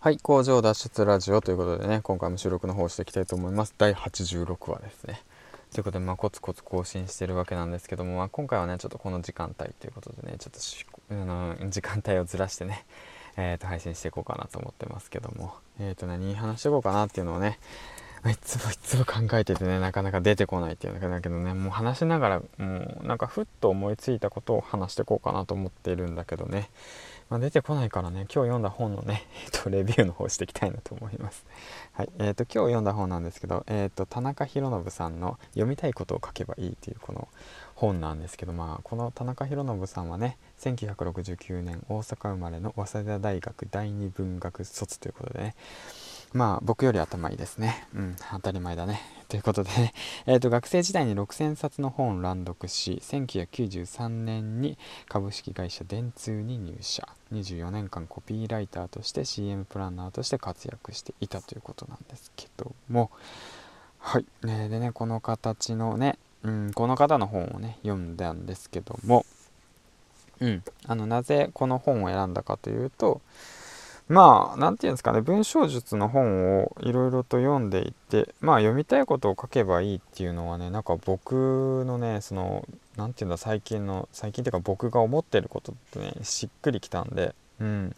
はい、工場脱出ラジオということでね、今回も収録の方をしていきたいと思います。第86話ですね。ということで、まあ、コツコツ更新してるわけなんですけども、まあ、今回はね、ちょっとこの時間帯ということでね、ちょっとあの時間帯をずらしてね、えー、と配信していこうかなと思ってますけども、えっ、ー、と何話していこうかなっていうのをね、いつもいつも考えててね、なかなか出てこないっていうのだけどね、もう話しながら、もうなんかふっと思いついたことを話していこうかなと思っているんだけどね、まあ、出てこないからね、今日読んだ本のね、えっと、レビューの方していきたいなと思います。はい、え、ー、と、今日読んだ本なんですけど、えっ、ー、と、田中宏信さんの読みたいことを書けばいいっていうこの本なんですけど、まあ、この田中宏信さんはね、1969年大阪生まれの早稲田大学第二文学卒ということでね、まあ僕より頭いいですね。うん、当たり前だね。ということでね、えーと、学生時代に6000冊の本を乱読し、1993年に株式会社電通に入社。24年間コピーライターとして CM プランナーとして活躍していたということなんですけども、はい。ね、でね、この形のね、うん、この方の本をね、読んだんですけども、うん、あのなぜこの本を選んだかというと、まあ何て言うんですかね文章術の本をいろいろと読んでいてまあ読みたいことを書けばいいっていうのはねなんか僕のねその何て言うんだ最近の最近っていうか僕が思ってることってねしっくりきたんでうん。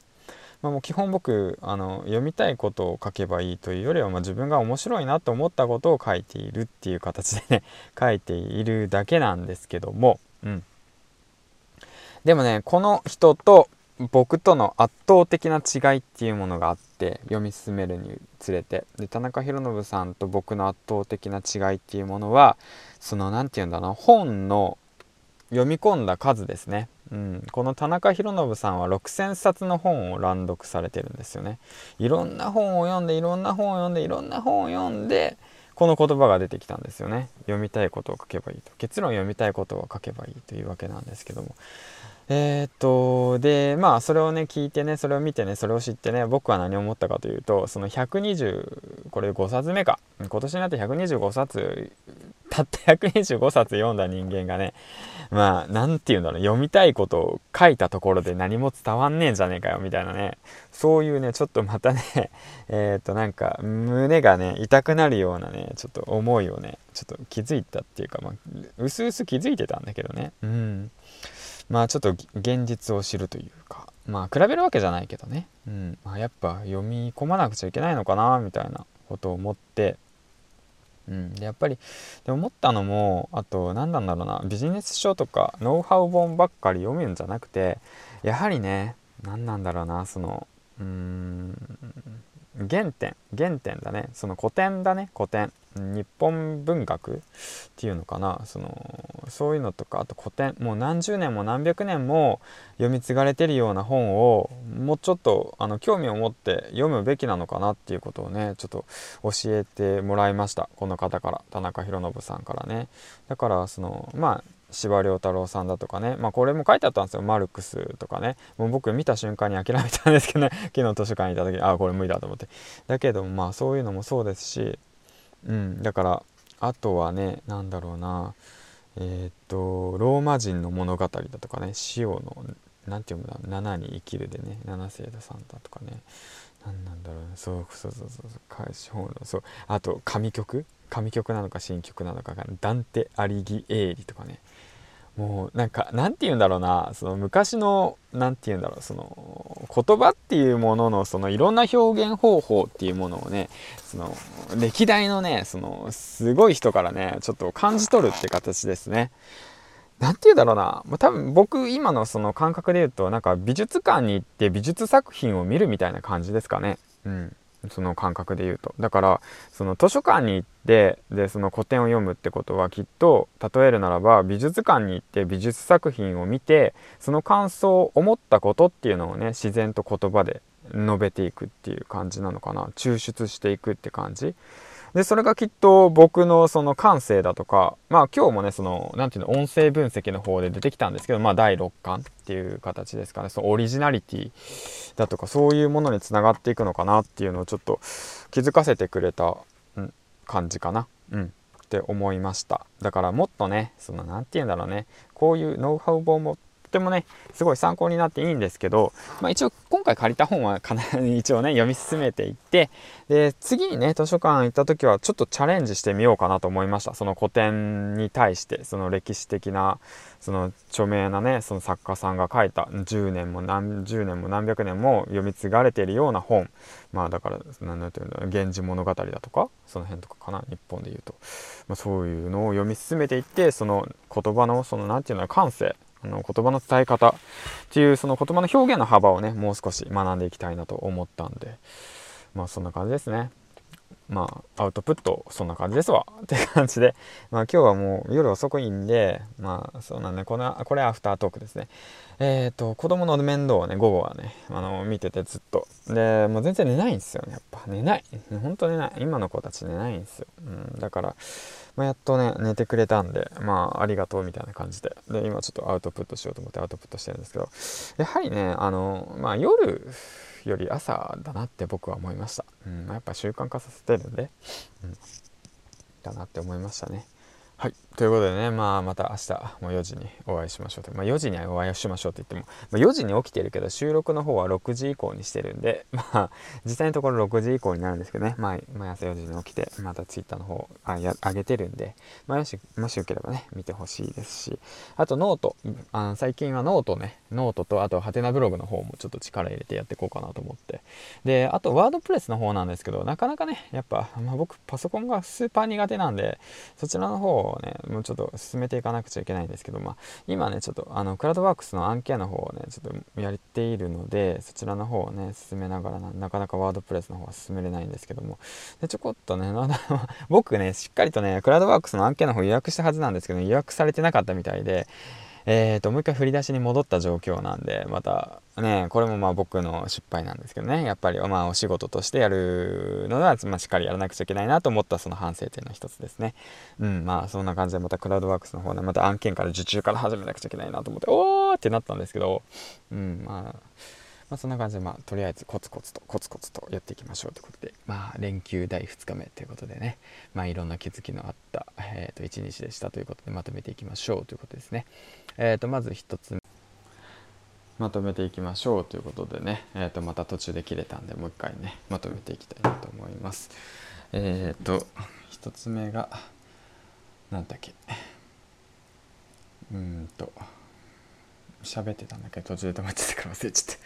まあ、もう基本僕あの読みたいことを書けばいいというよりは、まあ、自分が面白いなと思ったことを書いているっていう形でね 書いているだけなんですけども、うん、でもねこの人と僕との圧倒的な違いっていうものがあって読み進めるにつれて。で田中宏信さんと僕の圧倒的な違いっていうものはその何て言うんだろう本の読み込んだ数ですね、うん、この田中宏信さんは6,000冊の本を乱読されてるんですよね。いろんな本を読んでいろんな本を読んでいろんな本を読んでこの言葉が出てきたんですよね。読みたいことを書けばいいと。結論読みたいことを書けばいいというわけなんですけども。えー、っと、で、まあ、それをね、聞いてね、それを見てね、それを知ってね、僕は何を思ったかというと、その120、これ5冊目か。今年になって125冊、たった125冊読んだ人間がね、まあ、なんて言うんだろう、読みたいことを書いたところで何も伝わんねえんじゃねえかよ、みたいなね、そういうね、ちょっとまたね、えー、っと、なんか、胸がね、痛くなるようなね、ちょっと思いをね、ちょっと気づいたっていうか、まあ、うすうす気づいてたんだけどね。うん。まあちょっと現実を知るというかまあ比べるわけじゃないけどね、うん。まあ、やっぱ読み込まなくちゃいけないのかなみたいなことを思って、うん、でやっぱりで思ったのもあと何なんだろうな。ビジネス書とかノウハウ本ばっかり読むんじゃなくてやはりね何なんだろうなそのうーん。原点原点だね。その古典だね。古典。日本文学っていうのかな。そのそういうのとかあと古典。もう何十年も何百年も読み継がれてるような本をもうちょっとあの興味を持って読むべきなのかなっていうことをねちょっと教えてもらいました。この方から田中宏信さんからね。だからそのまあ司馬太郎さんだとかね、まあ、これも書いてあったんですよ。マルクスとかね。もう僕見た瞬間に諦めたんですけどね。昨日図書館にいた時にああこれ無理だと思って。だけどまあそういうのもそうですし。うん。だからあとはね何だろうな。えー、っとローマ人の物語だとかね。塩の何て読むんだ7に生きるでね。七星田さんだとかね。何なんだろうね。そうそうそうそう返し本のそう。あと神曲？神曲なのか新曲なのかがダンテ・アリギエーリとかね。もうなんかなんて言うんだろうな。その昔の何て言うんだろう。その言葉っていうもののそのいろんな表現方法っていうものをねその歴代のねそのすごい人からねちょっと感じ取るって形ですね。なんて言うだろうな。多分僕今のその感覚で言うとなんか美術館に行って美術作品を見るみたいな感じですかね。うん。その感覚で言うと。だからその図書館に行ってでその古典を読むってことはきっと例えるならば美術館に行って美術作品を見てその感想を思ったことっていうのをね自然と言葉で述べていくっていう感じなのかな。抽出していくって感じ。で、それがきっと僕のその感性だとか、まあ今日もね、その、なんていうの、音声分析の方で出てきたんですけど、まあ第6巻っていう形ですかね、そのオリジナリティだとか、そういうものにつながっていくのかなっていうのをちょっと気づかせてくれた、うん、感じかな。うん。って思いました。だからもっとね、その、なんて言うんだろうね、こういうノウハウ本もっててもねすごい参考になっていいんですけど、まあ、一応今回借りた本はかなり一応ね読み進めていってで次にね図書館行った時はちょっとチャレンジしてみようかなと思いました。その古典に対してその歴史的なその著名なねその作家さんが書いた10年も何十年も何百年も読み継がれているような本。まあだから何ていうの「源氏物語」だとかその辺とかかな日本で言うと、まあ、そういうのを読み進めていってその言葉のその何て言うの感性。あの言葉の伝え方っていうその言葉の表現の幅をねもう少し学んでいきたいなと思ったんでまあそんな感じですね。まあ、アウトプット、そんな感じですわ。って感じで、まあ今日はもう夜遅くいんで、まあそうなんね、この、これアフタートークですね。えっ、ー、と、子供の面倒をね、午後はね、あの、見ててずっと。で、もう全然寝ないんですよね、やっぱ。寝ない。ほんと寝ない。今の子たち寝ないんですよ。うん、だから、まあ、やっとね、寝てくれたんで、まあ、ありがとうみたいな感じで。で、今ちょっとアウトプットしようと思ってアウトプットしてるんですけど、やはりね、あの、まあ夜、より朝だなって僕は思いました、うん、やっぱ習慣化させてるんで、うん、だなって思いましたねはい。ということでね、まあ、また明日もう4時にお会いしましょうと。まあ、4時にお会いしましょうって言っても、まあ、4時に起きてるけど、収録の方は6時以降にしてるんで、まあ、実際のところ6時以降になるんですけどね、まあ、毎朝4時に起きて、また Twitter の方あや上げてるんで、まあ、もし、もしよければね、見てほしいですし、あと note、あの最近はノートね、ノートと、あと、はてなブログの方もちょっと力入れてやっていこうかなと思って。で、あと、ワードプレスの方なんですけど、なかなかね、やっぱ、まあ、僕、パソコンがスーパー苦手なんで、そちらの方をね、もうちょっと進めていかなくちゃいけないんですけど、まあ、今ねちょっとあのクラウドワークスの案件の方をねちょっとやっているのでそちらの方をね進めながらなかなかワードプレスの方は進めれないんですけどもでちょこっとね 僕ねしっかりとねクラウドワークスの案件の方予約したはずなんですけど予約されてなかったみたいでえーと、もう一回振り出しに戻った状況なんで、またね、これもまあ僕の失敗なんですけどね、やっぱりまあお仕事としてやるのは、まあ、しっかりやらなくちゃいけないなと思ったその反省点の一つですね。うん、まあそんな感じでまたクラウドワークスの方で、また案件から受注から始めなくちゃいけないなと思って、おーってなったんですけど、うん、まあ、まあ、そんな感じで、まあ、とりあえずコツコツとコツコツとやっていきましょうということで、まあ、連休第2日目ということでね、まあ、いろんな気づきのあった、えー、と一日でしたということでまとめていきましょうということですね。えー、とまず1つ目まとめていきましょうということでね、えー、とまた途中で切れたんでもう一回ねまとめていきたいなと思います。えっ、ー、と1つ目が何だっけうんと喋ってたんだけど途中で止まってたから忘れちゃって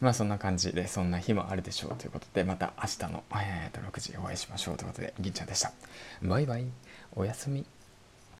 まあそんな感じでそんな日もあるでしょうということでまた明日の、えー、と6時お会いしましょうということで銀ちゃんでした。バイバイ。おやすみ。